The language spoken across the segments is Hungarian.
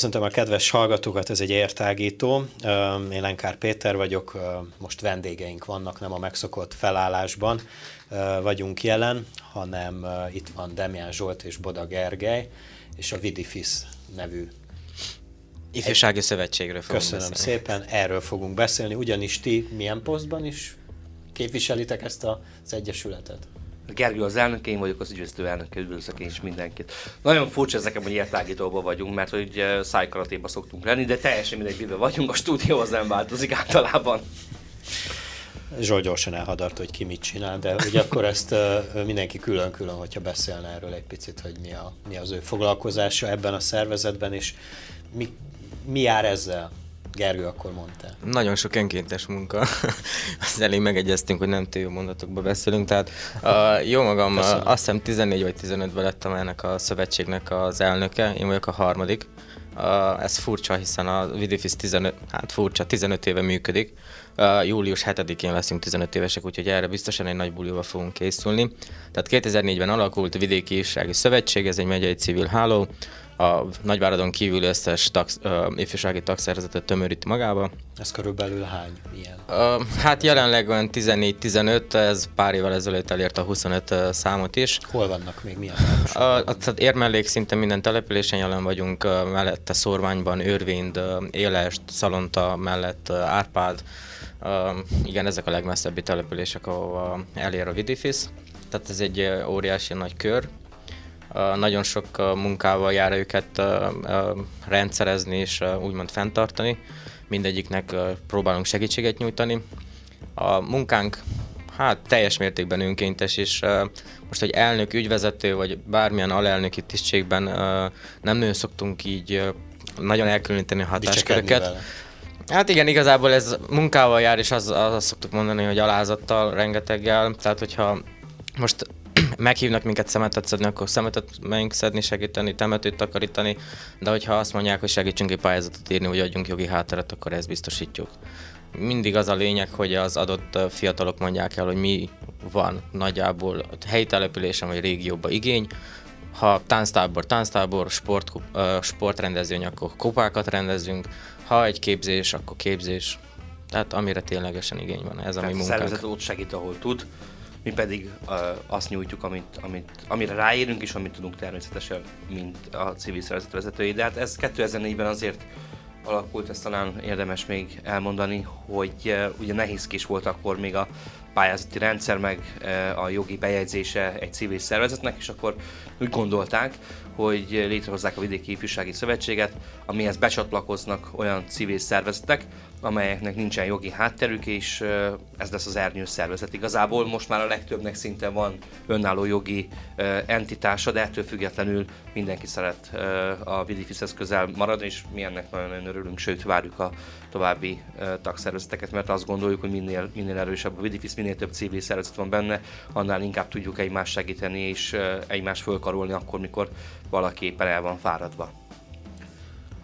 Köszöntöm a kedves hallgatókat, ez egy értágító. Én Lenkár Péter vagyok, most vendégeink vannak, nem a megszokott felállásban vagyunk jelen, hanem itt van Demján Zsolt és Boda Gergely, és a Vidifis nevű Ifjúsági Szövetségről fogunk Köszönöm beszélni. szépen, erről fogunk beszélni, ugyanis ti milyen posztban is képviselitek ezt az egyesületet? Gergő az elnök, én vagyok az ügyvezető elnök, üdvözlök én is mindenkit. Nagyon furcsa ez nekem, hogy értágítóban vagyunk, mert hogy szájkaratéba szoktunk lenni, de teljesen mindegy, miben vagyunk, a stúdió az nem változik általában. Zsolt gyorsan elhadart, hogy ki mit csinál, de ugye akkor ezt uh, mindenki külön-külön, hogyha beszélne erről egy picit, hogy mi, a, mi az ő foglalkozása ebben a szervezetben, és mi, mi jár ezzel? Gergő akkor mondta. Nagyon sok önkéntes munka. Az elég megegyeztünk, hogy nem túl jó mondatokba beszélünk. Tehát uh, jó magam, uh, azt hiszem 14 vagy 15-ben lettem ennek a szövetségnek az elnöke, én vagyok a harmadik. Uh, ez furcsa, hiszen a Vidifis 15, hát furcsa, 15 éve működik. Uh, július 7-én leszünk 15 évesek, úgyhogy erre biztosan egy nagy bulival fogunk készülni. Tehát 2004-ben alakult a Vidéki Ifjúsági Szövetség, ez egy megyei civil háló, a Nagyváradon kívül összes tag, uh, ifjúsági tagszervezetet tömöríti magába. Ez körülbelül hány? Milyen? Uh, hát jelenleg olyan 14-15, ez pár évvel ezelőtt elért a 25 uh, számot is. Hol vannak még? Milyen uh, hát érmellék szinte minden településen jelen vagyunk, mellette Szorványban, Örvénd, uh, Élest, Szalonta, mellett Árpád. Uh, igen, ezek a legmesszebbi települések, ahol elér a Vidifis. Tehát ez egy óriási nagy kör, nagyon sok munkával jár őket rendszerezni és úgymond fenntartani. Mindegyiknek próbálunk segítséget nyújtani. A munkánk hát teljes mértékben önkéntes, és most, hogy elnök, ügyvezető, vagy bármilyen alelnöki tisztségben nem nagyon szoktunk így nagyon elkülöníteni a hatásköröket. Hát igen, igazából ez munkával jár, és az, az szoktuk mondani, hogy alázattal, rengeteggel. Tehát, hogyha most meghívnak minket szemetet szedni, akkor szemetet megyünk szedni, segíteni, temetőt takarítani, de hogyha azt mondják, hogy segítsünk egy pályázatot írni, hogy adjunk jogi hátteret, akkor ezt biztosítjuk. Mindig az a lényeg, hogy az adott fiatalok mondják el, hogy mi van nagyjából a helyi településen vagy régióban igény, ha tánctábor, tánctábor, sport, sportrendezvény, akkor kupákat rendezünk, ha egy képzés, akkor képzés. Tehát amire ténylegesen igény van, ez Tehát a mi munkánk. A szervezet ott segít, ahol tud, mi pedig uh, azt nyújtjuk, amit, amit, amire ráérünk, és amit tudunk természetesen, mint a civil szervezet vezetői. De hát ez 2004-ben azért alakult, ezt talán érdemes még elmondani, hogy uh, ugye nehézkés volt akkor még a pályázati rendszer, meg uh, a jogi bejegyzése egy civil szervezetnek, és akkor úgy gondolták, hogy létrehozzák a Vidéki Ifjúsági Szövetséget, amihez becsatlakoznak olyan civil szervezetek, amelyeknek nincsen jogi hátterük, és ez lesz az ernyő szervezet. Igazából most már a legtöbbnek szinte van önálló jogi entitása, de ettől függetlenül mindenki szeret a Vidifishez közel maradni, és mi ennek nagyon örülünk, sőt várjuk a további tagszervezeteket, mert azt gondoljuk, hogy minél, minél erősebb a Vidifis, minél több civil szervezet van benne, annál inkább tudjuk egymást segíteni és egymást fölkarolni akkor, mikor valaki éppen el van fáradva.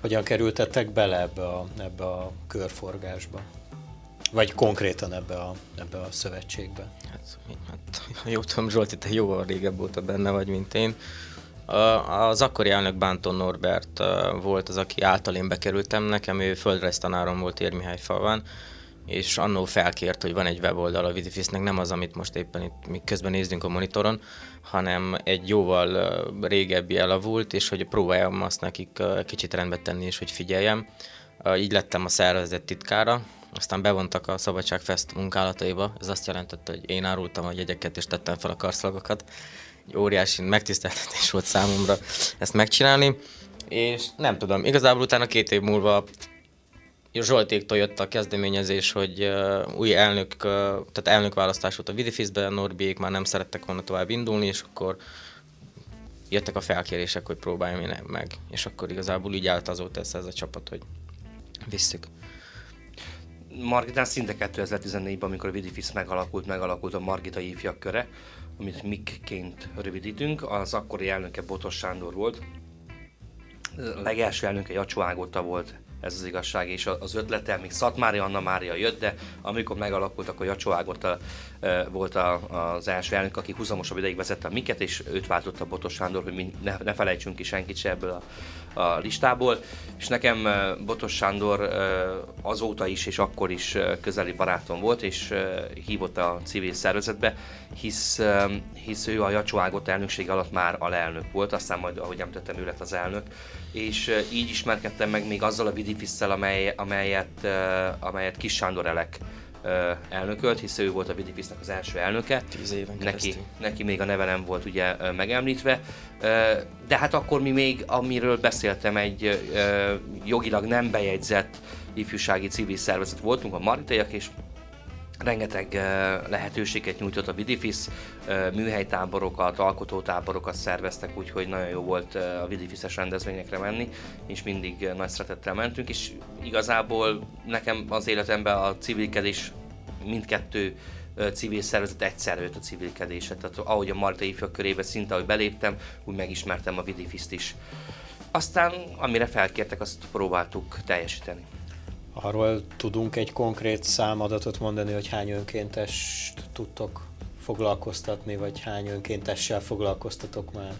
Hogyan kerültettek bele ebbe a, ebbe a körforgásba? Vagy konkrétan ebbe a, ebbe a szövetségbe? Hát, hát jó tudom, Zsolti, te jóval régebb óta benne vagy, mint én. Az akkori elnök Bánton Norbert volt az, aki által én bekerültem. Nekem ő földrajztanárom volt Érmihály falván, és annó felkért, hogy van egy weboldal a Vidifisnek, nem az, amit most éppen itt mi közben nézdünk a monitoron, hanem egy jóval régebbi elavult, és hogy próbáljam azt nekik kicsit rendbe tenni, és hogy figyeljem. Így lettem a szervezet titkára, aztán bevontak a Szabadságfest munkálataiba, ez azt jelentette, hogy én árultam a jegyeket, és tettem fel a karszalagokat. Óriási megtiszteltetés volt számomra ezt megcsinálni, és nem tudom, igazából utána két év múlva Zsoltéktól jött a kezdeményezés, hogy uh, új elnök, uh, tehát elnök választás volt a Vidifizben, Norbiék már nem szerettek volna tovább indulni, és akkor jöttek a felkérések, hogy próbáljam én meg, és akkor igazából így állt azóta ez a csapat, hogy visszük. Margitán szinte 2014-ben, amikor a Vidifis megalakult, megalakult a Margita ifjak köre, amit MIK-ként rövidítünk, az akkori elnöke Botos Sándor volt. A legelső elnöke Jacsó Ágota volt, ez az igazság, és az ötlete, még Szatmári Anna Mária jött, de amikor megalakult, akkor Jacsó Ágota volt a, az első elnök, aki húzamosabb ideig vezette miket, és őt váltotta Botos Sándor, hogy mi ne, ne felejtsünk ki senkit se ebből a, a listából. És nekem Botos Sándor azóta is és akkor is közeli barátom volt, és hívott a civil szervezetbe, hisz, hisz ő a Jacsó Ágota elnökség alatt már alelnök volt, aztán majd, ahogy említettem, ő lett az elnök, és így ismerkedtem meg még azzal a Vidifisszel, amely, amelyet, amelyet Kis Sándor Elek elnökölt, hisz ő volt a Vidifisznek az első elnöke. Tíz éven neki, neki még a neve nem volt ugye megemlítve. De hát akkor mi még, amiről beszéltem, egy jogilag nem bejegyzett ifjúsági civil szervezet voltunk, a Maritaiak, és rengeteg lehetőséget nyújtott a Vidifis, műhelytáborokat, alkotótáborokat szerveztek, úgyhogy nagyon jó volt a Vidifises rendezvényekre menni, és mindig nagy szeretettel mentünk, és igazából nekem az életemben a civilkedés mindkettő civil szervezet egyszer jött a civilkedése. Tehát ahogy a Marta ifjak körébe szinte, ahogy beléptem, úgy megismertem a Vidifiszt is. Aztán amire felkértek, azt próbáltuk teljesíteni. Arról tudunk egy konkrét számadatot mondani, hogy hány önkéntest tudtok foglalkoztatni, vagy hány önkéntessel foglalkoztatok már?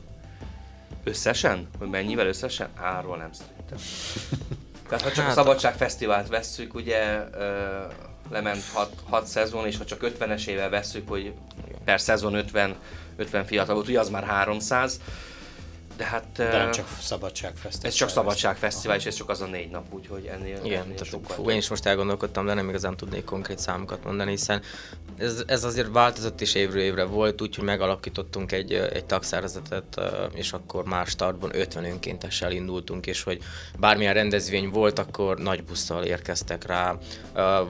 Összesen? Hogy mennyivel összesen? Árról nem szerintem. Tehát ha csak hát, a Szabadságfesztivált vesszük, ugye ö, lement 6 szezon, és ha csak 50-es éve vesszük, hogy per szezon 50, 50 fiatal volt, ugye az már 300 de hát... De nem csak szabadságfesztivál. Ez csak szabadságfesztivál, és ez csak az a négy nap, úgyhogy ennél, Igen, ennél sokkal. Fú, én is most elgondolkodtam, de nem igazán tudnék konkrét számokat mondani, hiszen ez, ez azért változott is évről évre volt, úgyhogy megalakítottunk egy, egy tagszervezetet, és akkor már startban 50 önkéntessel indultunk, és hogy bármilyen rendezvény volt, akkor nagy busszal érkeztek rá.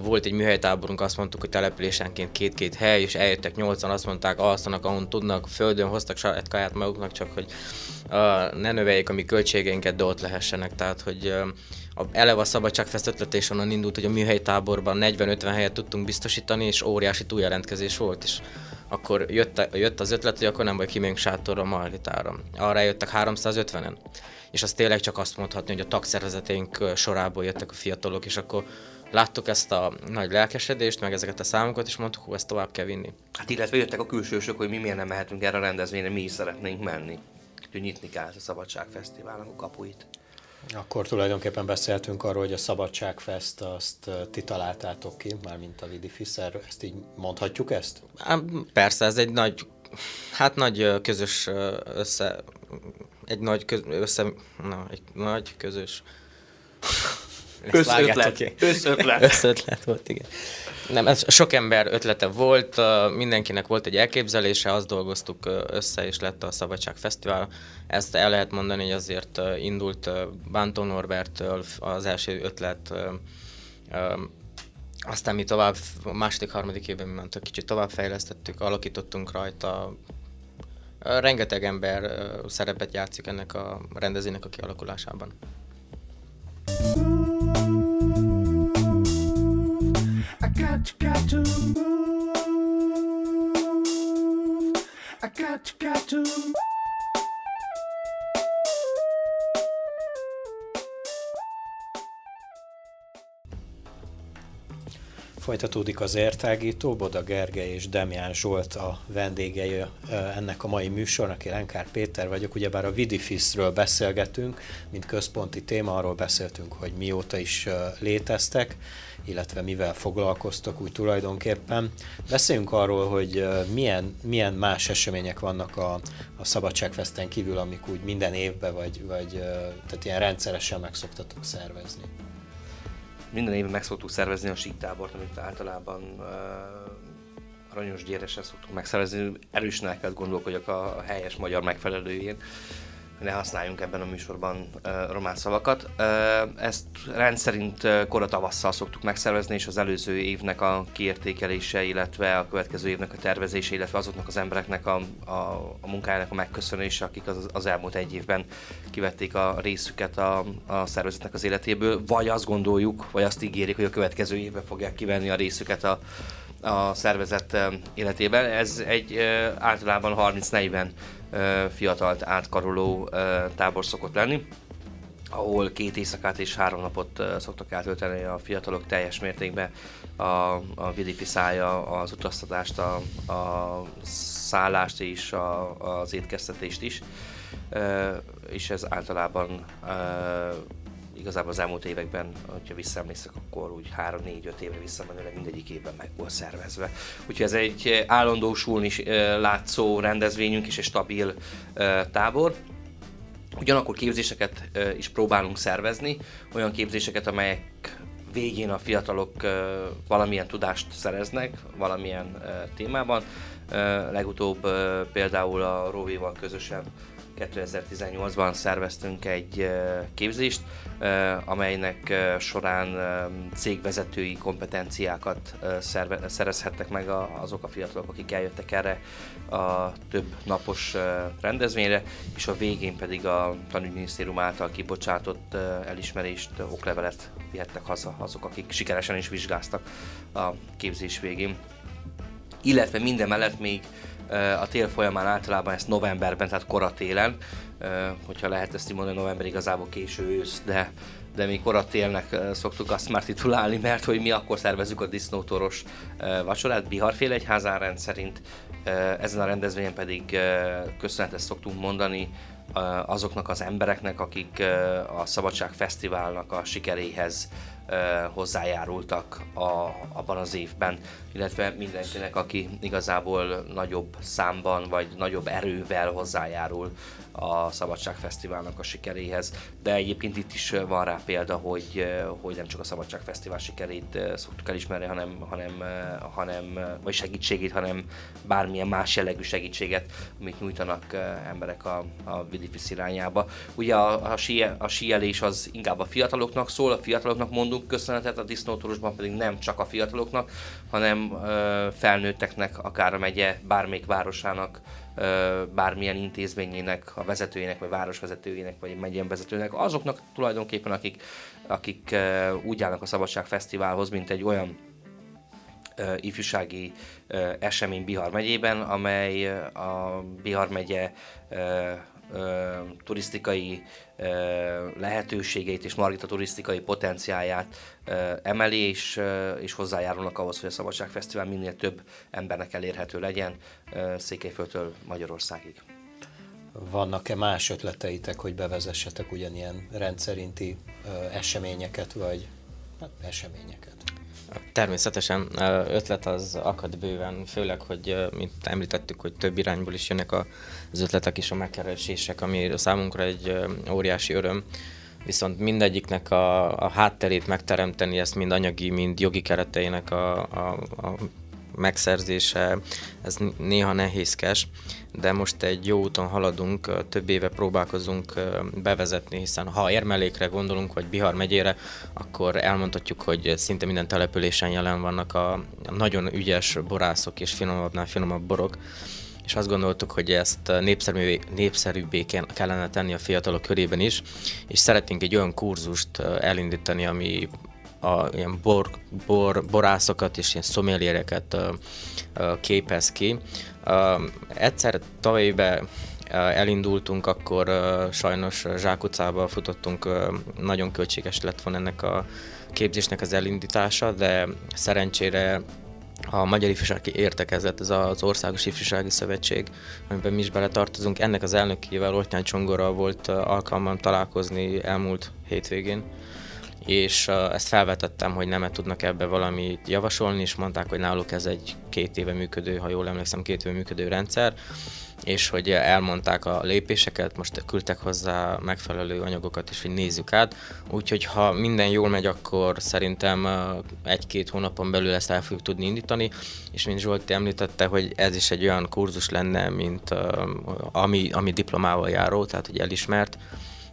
Volt egy műhelytáborunk, azt mondtuk, hogy településenként két-két hely, és eljöttek nyolcan, azt mondták, alszanak, ahon tudnak, földön hoztak saját kaját maguknak, csak hogy ne növeljék a mi költségeinket, de ott lehessenek. Tehát, hogy a, eleve a Szabadságfest ötlete is onnan indult, hogy a műhely táborban 40-50 helyet tudtunk biztosítani, és óriási túljelentkezés volt, és akkor jött, jött az ötlet, hogy akkor nem vagy kimegyünk sátorra Margitára. Arra jöttek 350-en. És az tényleg csak azt mondhatni, hogy a tagszervezeteink sorából jöttek a fiatalok, és akkor láttuk ezt a nagy lelkesedést, meg ezeket a számokat, és mondtuk, hogy ezt tovább kell vinni. Hát illetve jöttek a külsősök, hogy mi miért nem mehetünk erre a rendezvényre, mi is szeretnénk menni. Úgyhogy nyitni kell a Szabadságfesztiválnak a kapuit. Akkor tulajdonképpen beszéltünk arról, hogy a Szabadságfest azt ti találtátok ki, mármint a Vidi Fiszer, ezt így mondhatjuk ezt? Persze, ez egy nagy, hát nagy közös össze, egy nagy köz, össze, na, egy nagy közös Összötlet. Összötlet. Összötlet volt, igen. Nem, ez sok ember ötlete volt, mindenkinek volt egy elképzelése, azt dolgoztuk össze, és lett a Szabadság Fesztivál. Ezt el lehet mondani, hogy azért indult Bántó Norbertől az első ötlet, aztán mi tovább, a második, harmadik évben mi mentünk, kicsit tovább fejlesztettük, alakítottunk rajta, rengeteg ember szerepet játszik ennek a rendezőnek a kialakulásában. Got, got to move. I got, got to move. Folytatódik az értágító, Boda Gergely és Demján Zsolt a vendégei ennek a mai műsornak, én Lenkár Péter vagyok, ugyebár a Vidifiszről beszélgetünk, mint központi téma, arról beszéltünk, hogy mióta is léteztek, illetve mivel foglalkoztok úgy tulajdonképpen. Beszéljünk arról, hogy milyen, milyen más események vannak a, a Szabadságfesten kívül, amik úgy minden évben, vagy, vagy tehát ilyen rendszeresen meg szoktatok szervezni. Minden évben meg szoktuk szervezni a síktábort, amit általában uh, aranyos gyéresen szoktuk megszervezni. Erősen el kell gondolkodjak a, a helyes magyar megfelelőjén. Ne használjunk ebben a műsorban uh, román szavakat. Uh, ezt rendszerint uh, kora tavasszal szoktuk megszervezni, és az előző évnek a kiértékelése, illetve a következő évnek a tervezése, illetve azoknak az embereknek a, a, a munkájának a megköszönése, akik az, az elmúlt egy évben kivették a részüket a, a szervezetnek az életéből, vagy azt gondoljuk, vagy azt ígérik, hogy a következő évben fogják kivenni a részüket a, a szervezet életében. Ez egy általában 30-40 fiatalt átkaroló tábor szokott lenni ahol két éjszakát és három napot szoktak eltölteni a fiatalok teljes mértékben a, a vidifiszája, az utaztatást, a, a szállást és a, az étkeztetést is. És ez általában igazából az elmúlt években, hogyha visszaemlékszek, akkor úgy 3-4-5 évre visszamenőleg mindegyik évben meg volt szervezve. Úgyhogy ez egy állandósulni látszó rendezvényünk és egy stabil tábor. Ugyanakkor képzéseket is próbálunk szervezni, olyan képzéseket, amelyek végén a fiatalok valamilyen tudást szereznek valamilyen témában. Legutóbb például a Róvéval közösen 2018-ban szerveztünk egy képzést, amelynek során cégvezetői kompetenciákat szerezhettek meg azok a fiatalok, akik eljöttek erre a több napos rendezvényre, és a végén pedig a tanügyminisztérium által kibocsátott elismerést, oklevelet vihettek haza azok, akik sikeresen is vizsgáztak a képzés végén. Illetve minden mellett még a tél folyamán általában ezt novemberben, tehát koratélen, hogyha lehet ezt így mondani, november igazából késő ősz, de, de mi koratélnek szoktuk azt már titulálni, mert hogy mi akkor szervezzük a disznótoros vacsorát. Biharfél egyházán rendszerint, ezen a rendezvényen pedig köszönetet szoktunk mondani azoknak az embereknek, akik a Szabadság Fesztiválnak a sikeréhez hozzájárultak a, abban az évben, illetve mindenkinek, aki igazából nagyobb számban vagy nagyobb erővel hozzájárul a Szabadságfesztiválnak a sikeréhez, de egyébként itt is van rá példa, hogy, hogy nem csak a Szabadságfesztivál sikerét szoktuk elismerni, hanem, hanem, hanem vagy segítségét, hanem bármilyen más jellegű segítséget, amit nyújtanak emberek a, a Vidifis irányába. Ugye a, a, sí, a síelés az inkább a fiataloknak szól, a fiataloknak mondunk köszönetet, a disznótorosban pedig nem csak a fiataloknak, hanem felnőtteknek, akár a megye bármelyik városának, bármilyen intézményének, a vezetőjének, vagy városvezetőjének, vagy megyen vezetőnek, azoknak tulajdonképpen, akik, akik úgy állnak a Szabadság Fesztiválhoz, mint egy olyan ifjúsági esemény Bihar megyében, amely a Bihar megye turisztikai lehetőségeit és Margita turisztikai potenciáját emeli, és, és hozzájárulnak ahhoz, hogy a Szabadságfesztivál minél több embernek elérhető legyen Székelyföldtől Magyarországig. Vannak-e más ötleteitek, hogy bevezessetek ugyanilyen rendszerinti eseményeket, vagy hát, eseményeket? Természetesen ötlet az akad bőven, főleg, hogy mint említettük, hogy több irányból is jönnek az ötletek és a megkeresések, ami számunkra egy óriási öröm. Viszont mindegyiknek a, a hátterét megteremteni, ezt mind anyagi, mind jogi kereteinek a, a, a megszerzése, ez néha nehézkes, de most egy jó úton haladunk, több éve próbálkozunk bevezetni, hiszen ha Érmelékre gondolunk, vagy Bihar megyére, akkor elmondhatjuk, hogy szinte minden településen jelen vannak a nagyon ügyes borászok és finomabbnál finomabb borok, és azt gondoltuk, hogy ezt népszerű, népszerűbbé kellene tenni a fiatalok körében is, és szeretnénk egy olyan kurzust elindítani, ami a ilyen bor, bor, borászokat és ilyen szoméléreket uh, képez ki. Uh, egyszer tavaly elindultunk, akkor sajnos Zsákutcába futottunk, nagyon költséges lett volna ennek a képzésnek az elindítása, de szerencsére a Magyar Ifjúsági Értekezet, ez az Országos Ifjúsági Szövetség, amiben mi is beletartozunk. Ennek az elnökével, Ortyán Csongorral volt alkalmam találkozni elmúlt hétvégén és ezt felvetettem, hogy nem tudnak ebbe valamit javasolni, és mondták, hogy náluk ez egy két éve működő, ha jól emlékszem, két éve működő rendszer, és hogy elmondták a lépéseket, most küldtek hozzá megfelelő anyagokat is, hogy nézzük át. Úgyhogy ha minden jól megy, akkor szerintem egy-két hónapon belül ezt el fogjuk tudni indítani, és mint Zsolt említette, hogy ez is egy olyan kurzus lenne, mint ami, ami diplomával járó, tehát hogy elismert,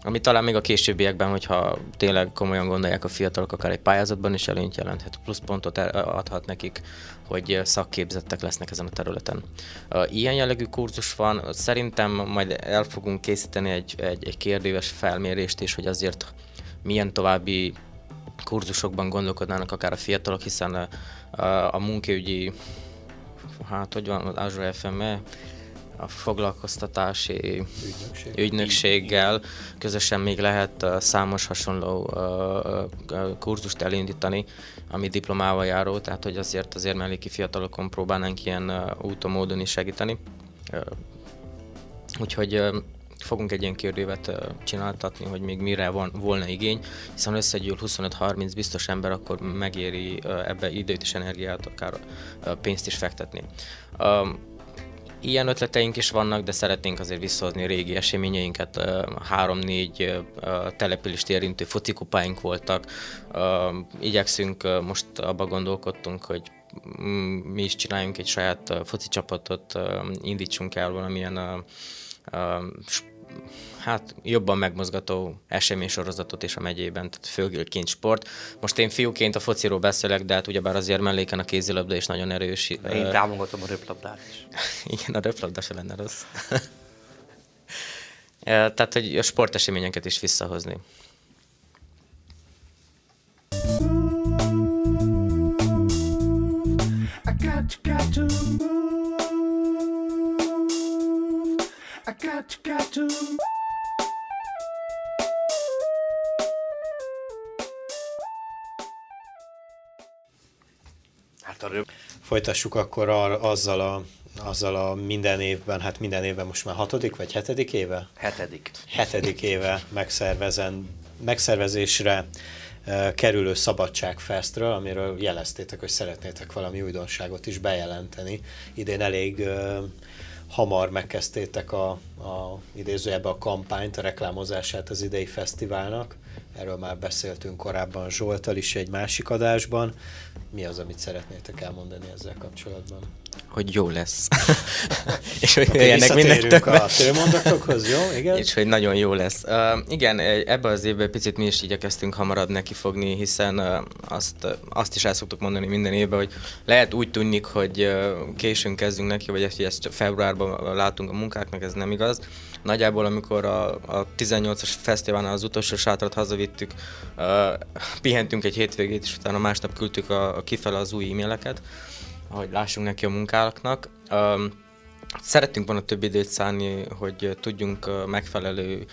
ami talán még a későbbiekben, hogyha tényleg komolyan gondolják a fiatalok, akár egy pályázatban is előnyt jelenthet, pluszpontot adhat nekik, hogy szakképzettek lesznek ezen a területen. Ilyen jellegű kurzus van, szerintem majd el fogunk készíteni egy, egy, egy kérdéves felmérést is, hogy azért milyen további kurzusokban gondolkodnának akár a fiatalok, hiszen a, a, a munkaügyi, hát hogy van, az Azure FME, a foglalkoztatási Ügynökség. ügynökséggel közösen még lehet számos hasonló kurzust elindítani, ami diplomával járó, tehát hogy azért az érmelléki fiatalokon próbálnánk ilyen úton, módon is segíteni. Úgyhogy fogunk egy ilyen kérdővet csináltatni, hogy még mire van, volna igény, hiszen összegyűl 25-30 biztos ember, akkor megéri ebbe időt és energiát, akár pénzt is fektetni. Ilyen ötleteink is vannak, de szeretnénk azért visszahozni régi eseményeinket. Három-négy települést érintő focikupáink voltak. Igyekszünk, most abba gondolkodtunk, hogy mi is csináljunk egy saját foci csapatot, indítsunk el valamilyen hát jobban megmozgató eseménysorozatot is a megyében, tehát főként sport. Most én fiúként a fociról beszélek, de hát ugyebár azért melléken a kézilabda is nagyon erős. Én támogatom a röplabdát is. Igen, a röplabda se lenne rossz. tehát, hogy a sporteseményeket is visszahozni. I Got to Hát a röp... Folytassuk akkor a, azzal a azzal a minden évben, hát minden évben most már hatodik vagy hetedik éve? Hetedik. Hetedik éve megszervezen, megszervezésre uh, kerülő Szabadságfestről, amiről jeleztétek, hogy szeretnétek valami újdonságot is bejelenteni. Idén elég uh, hamar megkezdtétek a, a idézőjebe a kampányt, a reklámozását az idei fesztiválnak. Erről már beszéltünk korábban Zsoltal is egy másik adásban. Mi az, amit szeretnétek elmondani ezzel kapcsolatban? Hogy jó lesz. és hogy jöjjenek minden többen. a tőmondatokhoz, jó? Igen? És hogy nagyon jó lesz. Uh, igen, ebben az évben picit mi is igyekeztünk hamarabb nekifogni, hiszen uh, azt, uh, azt is el szoktuk mondani minden évben, hogy lehet úgy tűnik, hogy uh, későn kezdünk neki, vagy ezt, ezt februárban látunk a munkáknak, ez nem igaz. Nagyjából, amikor a, a 18-as fesztiválnál az utolsó sátrat hazavittük, uh, pihentünk egy hétvégét, és utána másnap küldtük a, a kifele az új e-maileket, hogy lássunk neki a munkáknak. Um, Szerettünk volna több időt szállni, hogy tudjunk megfelelő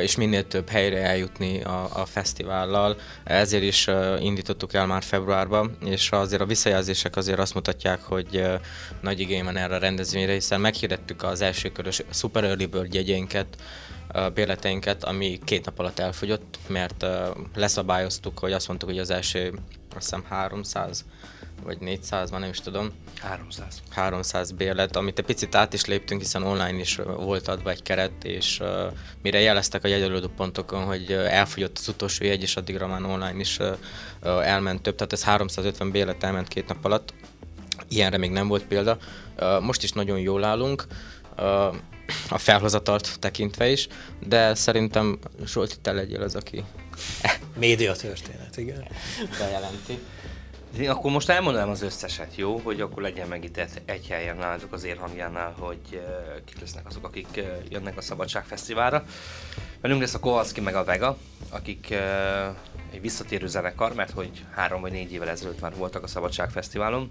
és minél több helyre eljutni a, a fesztivállal. Ezért is indítottuk el már februárban, és azért a visszajelzések azért azt mutatják, hogy nagy igény van erre a rendezvényre, hiszen meghirdettük az első körös Super Early Bird jegyeinket, bérleteinket, ami két nap alatt elfogyott, mert leszabályoztuk, hogy azt mondtuk, hogy az első azt hiszem 300 vagy 400, már nem is tudom. 300. 300 bérlet, amit egy picit át is léptünk, hiszen online is volt adva egy keret, és uh, mire jeleztek a jegyelődő pontokon, hogy elfogyott az utolsó jegy, és addigra már online is uh, elment több, tehát ez 350 bérlet elment két nap alatt. Ilyenre még nem volt példa. Uh, most is nagyon jól állunk. Uh, a felhozatalt tekintve is, de szerintem Zsolti, te legyél az, aki... Média történet, igen. Bejelenti. Én akkor most elmondanám az összeset, jó? Hogy akkor legyen meg itt egy helyen nálatok az érhangjánál, hogy uh, kik lesznek azok, akik uh, jönnek a Szabadság Fesztiválra. Velünk lesz a Kowalski meg a Vega, akik uh, egy visszatérő zenekar, mert hogy három vagy négy évvel ezelőtt már voltak a Szabadság Fesztiválon.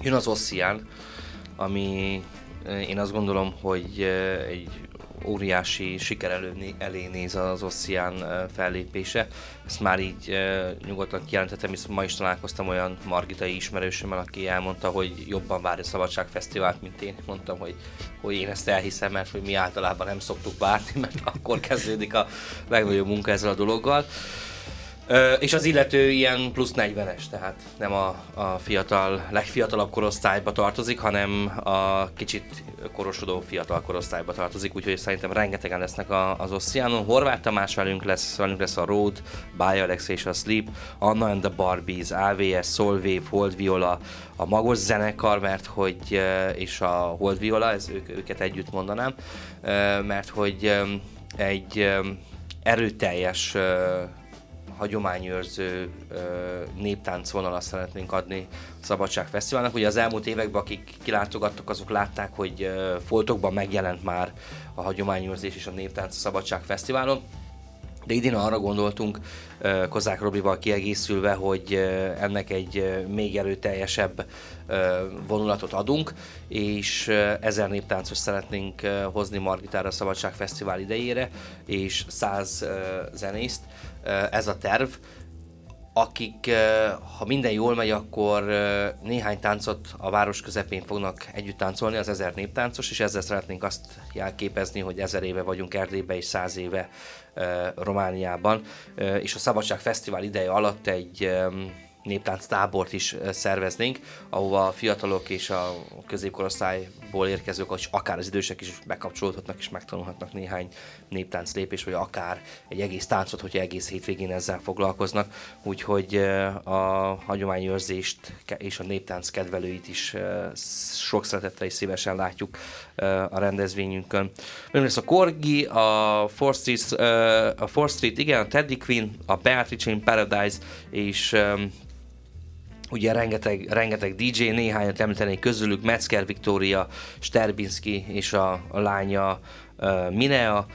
Jön az Ossian, ami én azt gondolom, hogy egy óriási siker elő, elé néz az Ossian fellépése. Ezt már így nyugodtan kijelentettem, hisz ma is találkoztam olyan margitai ismerősömmel, aki elmondta, hogy jobban várja a Szabadságfesztivált, mint én. Mondtam, hogy, hogy én ezt elhiszem, mert hogy mi általában nem szoktuk várni, mert akkor kezdődik a legnagyobb munka ezzel a dologgal. És az illető ilyen plusz 40-es, tehát nem a, a fiatal, legfiatalabb korosztályba tartozik, hanem a kicsit korosodó fiatal korosztályba tartozik, úgyhogy szerintem rengetegen lesznek a, az Oceanon. Horváth Tamás velünk lesz, velünk lesz a Road, By Alex és a Sleep, Anna and the Barbies, AVS, Solwave, Hold Viola, a Magos zenekar, mert hogy, és a Hold Viola, ez ők, őket együtt mondanám, mert hogy egy erőteljes hagyományőrző néptánc vonalat szeretnénk adni a Szabadság Fesztiválnak. Ugye az elmúlt években, akik kilátogattak, azok látták, hogy foltokban megjelent már a hagyományőrzés és a néptánc a Szabadság Fesztiválon. De idén arra gondoltunk Kozák Robival kiegészülve, hogy ennek egy még erőteljesebb vonulatot adunk, és ezer néptáncos szeretnénk hozni Margitára a Szabadság Fesztivál idejére, és száz zenészt. Ez a terv akik, ha minden jól megy, akkor néhány táncot a város közepén fognak együtt táncolni, az ezer néptáncos, és ezzel szeretnénk azt jelképezni, hogy ezer éve vagyunk Erdélyben és száz éve Romániában, és a Szabadság Fesztivál ideje alatt egy néptánc tábort is szerveznénk, ahova a fiatalok és a középkorosztályból érkezők, és akár az idősek is bekapcsolódhatnak és megtanulhatnak néhány néptánc lépés, vagy akár egy egész táncot, hogyha egész hétvégén ezzel foglalkoznak. Úgyhogy a hagyományőrzést és a néptánc kedvelőit is sok szeretettel és szívesen látjuk a rendezvényünkön. Még lesz a Korgi, a Fourth Street, a Fourth Street, igen, a Teddy Queen, a Beatrice in Paradise, és ugye rengeteg, rengeteg DJ, néhányat említenék közülük, Metzger Victoria, Sterbinski és a, a lánya Minea,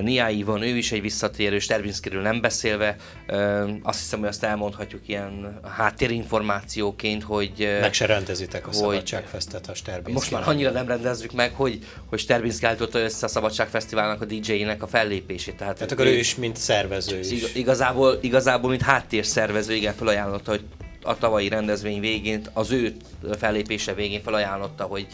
Niai van, ő is egy visszatérő, Sterbinskiről nem beszélve, azt hiszem, hogy azt elmondhatjuk ilyen háttérinformációként, hogy... Meg se rendezitek a hogy, Szabadságfesztet a Sterbinski. Most már annyira nem rendezzük meg, hogy, hogy Sterbinski állította össze a Szabadságfesztiválnak a DJ-nek a fellépését. Tehát, Tehát akkor ő is, mint szervező is. Igazából, igazából mint háttérszervező, igen, felajánlotta, hogy a tavalyi rendezvény végén, az ő fellépése végén felajánlotta, hogy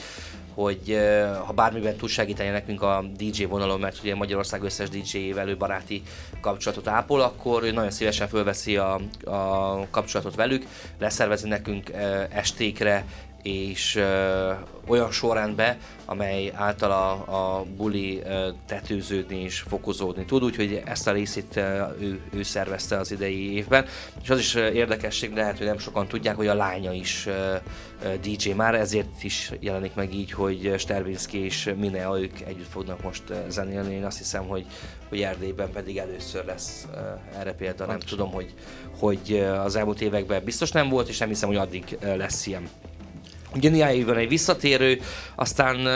hogy ha bármiben tud segíteni nekünk a DJ vonalon, mert ugye Magyarország összes DJ-ével ő baráti kapcsolatot ápol, akkor ő nagyon szívesen fölveszi a, a kapcsolatot velük, leszervezi nekünk estékre és ö, olyan sorrendbe, amely által a, a buli ö, tetőződni és fokozódni tud, úgyhogy ezt a részét ö, ő, ő szervezte az idei évben. És az is érdekesség, lehet, hogy nem sokan tudják, hogy a lánya is ö, ö, DJ már, ezért is jelenik meg így, hogy Sterbinski és Minea ők együtt fognak most zenélni. Én azt hiszem, hogy, hogy Erdélyben pedig először lesz erre példa. Nem tudom, hogy, hogy az elmúlt években biztos nem volt, és nem hiszem, hogy addig lesz ilyen. Ugye van egy visszatérő, aztán,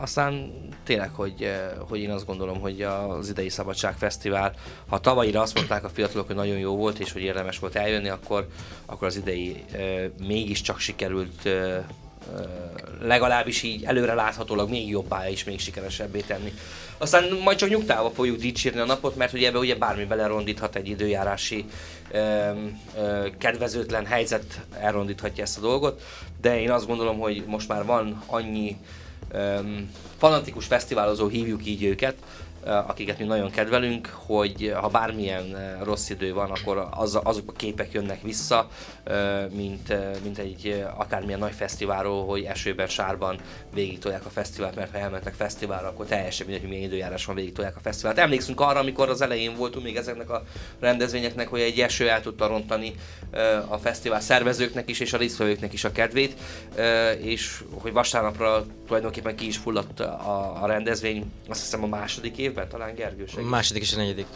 aztán tényleg, hogy, hogy én azt gondolom, hogy az idei Szabadságfesztivál, ha tavalyira azt mondták a fiatalok, hogy nagyon jó volt, és hogy érdemes volt eljönni, akkor, akkor az idei mégiscsak sikerült legalábbis így előre láthatólag még jobbá és még sikeresebbé tenni. Aztán majd csak nyugtával fogjuk dicsérni a napot, mert ugye ebbe ugye bármi belerondíthat egy időjárási ö, ö, kedvezőtlen helyzet elrondíthatja ezt a dolgot, de én azt gondolom, hogy most már van annyi ö, fanatikus fesztiválozó, hívjuk így őket, akiket mi nagyon kedvelünk, hogy ha bármilyen rossz idő van, akkor az, azok a képek jönnek vissza, mint, mint egy akármilyen nagy fesztiválról, hogy esőben, sárban végig tolják a fesztivált, mert ha elmentek fesztiválra, akkor teljesen mindegy, hogy milyen időjárás van, végig tolják a fesztivált. Emlékszünk arra, amikor az elején voltunk még ezeknek a rendezvényeknek, hogy egy eső el tudta rontani a fesztivál szervezőknek is, és a résztvevőknek is a kedvét, és hogy vasárnapra tulajdonképpen ki is fulladt a, a rendezvény, azt hiszem a második évben, talán Gergő segít. Második és a negyedik.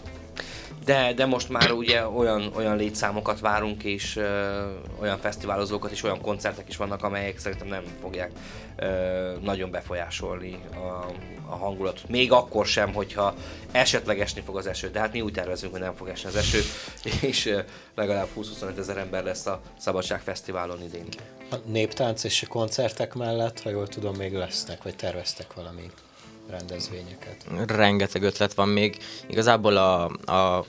De, de most már ugye olyan, olyan létszámokat várunk, és ö, olyan fesztiválozókat és olyan koncertek is vannak, amelyek szerintem nem fogják ö, nagyon befolyásolni a, a hangulatot. Még akkor sem, hogyha esetleg esni fog az eső. De hát mi úgy tervezünk, hogy nem fog esni az eső, és ö, legalább 20-25 ezer ember lesz a Szabadság Fesztiválon idén. A néptánc és a koncertek mellett, ha jól tudom, még lesznek, vagy terveztek valami rendezvényeket? Rengeteg ötlet van még. Igazából a, a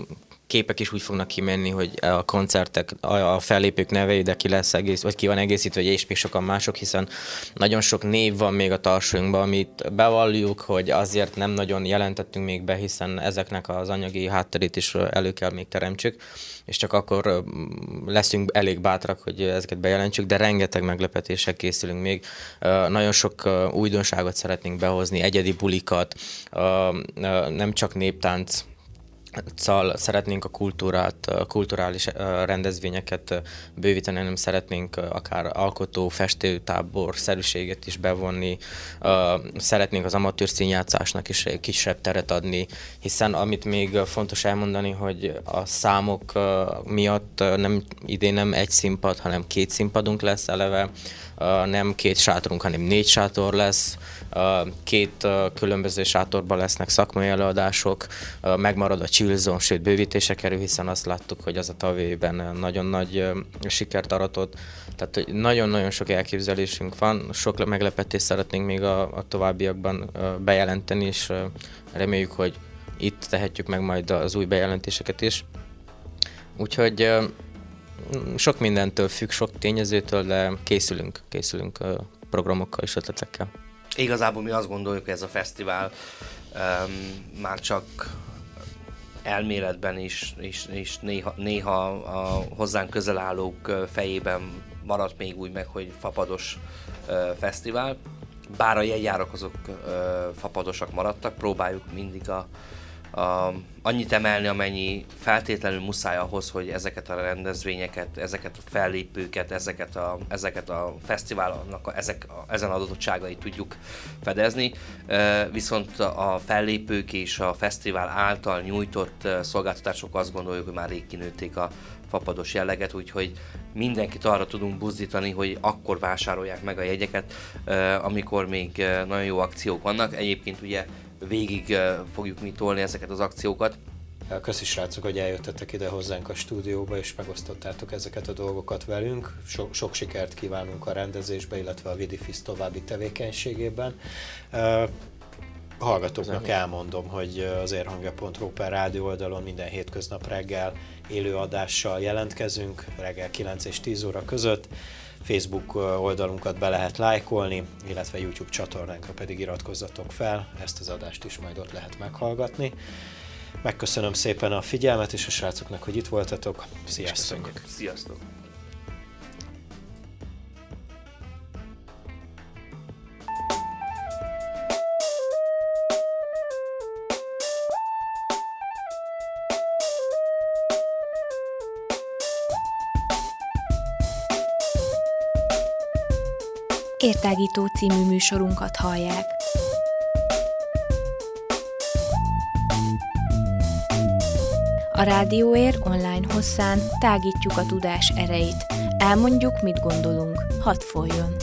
képek is úgy fognak kimenni, hogy a koncertek, a, fellépők neve ide ki lesz egész, vagy ki van egészítve, vagy és még sokan mások, hiszen nagyon sok név van még a tarsunkban, amit bevalljuk, hogy azért nem nagyon jelentettünk még be, hiszen ezeknek az anyagi hátterét is elő kell még teremtsük, és csak akkor leszünk elég bátrak, hogy ezeket bejelentsük, de rengeteg meglepetéssel készülünk még. Nagyon sok újdonságot szeretnénk behozni, egyedi bulikat, nem csak néptánc, Szal szeretnénk a kultúrát, kulturális rendezvényeket bővíteni, nem szeretnénk akár alkotó, festőtábor szerűséget is bevonni, szeretnénk az amatőr színjátszásnak is kisebb teret adni, hiszen amit még fontos elmondani, hogy a számok miatt nem idén nem egy színpad, hanem két színpadunk lesz eleve, nem két sátorunk, hanem négy sátor lesz, két különböző sátorban lesznek szakmai előadások, megmarad a Chillzone, sőt bővítése kerül, hiszen azt láttuk, hogy az a tavében nagyon nagy sikert aratott. Tehát nagyon-nagyon sok elképzelésünk van, sok meglepetést szeretnénk még a, a továbbiakban bejelenteni, és reméljük, hogy itt tehetjük meg majd az új bejelentéseket is. Úgyhogy sok mindentől függ, sok tényezőtől, de készülünk, készülünk programokkal és ötletekkel. Igazából mi azt gondoljuk, hogy ez a fesztivál um, már csak elméletben is, és, és néha, néha a hozzánk közel állók fejében maradt még úgy meg, hogy fapados uh, fesztivál. Bár a jegyárak azok uh, fapadosak maradtak, próbáljuk mindig a, a, annyit emelni, amennyi feltétlenül muszáj ahhoz, hogy ezeket a rendezvényeket, ezeket a fellépőket, ezeket a, ezeket a fesztiválnak a, ezek, a, ezen adottságait tudjuk fedezni. Viszont a fellépők és a fesztivál által nyújtott szolgáltatások azt gondoljuk, hogy már rég kinőtték a fapados jelleget, úgyhogy mindenkit arra tudunk buzdítani, hogy akkor vásárolják meg a jegyeket, amikor még nagyon jó akciók vannak. Egyébként ugye végig fogjuk mi tolni ezeket az akciókat. Köszi srácok, hogy eljöttetek ide hozzánk a stúdióba, és megosztottátok ezeket a dolgokat velünk. So- sok sikert kívánunk a rendezésbe, illetve a Vidifis további tevékenységében. Uh, hallgatóknak elmondom, hogy az érhangja.ru per rádió oldalon minden hétköznap reggel élő adással jelentkezünk, reggel 9 és 10 óra között. Facebook oldalunkat be lehet lájkolni, illetve YouTube csatornánkra pedig iratkozzatok fel, ezt az adást is majd ott lehet meghallgatni. Megköszönöm szépen a figyelmet és a srácoknak, hogy itt voltatok. Sziasztok! Sziasztok! Értágító című műsorunkat hallják. A Rádióér online hosszán tágítjuk a tudás erejét. Elmondjuk, mit gondolunk. Hadd folyjon!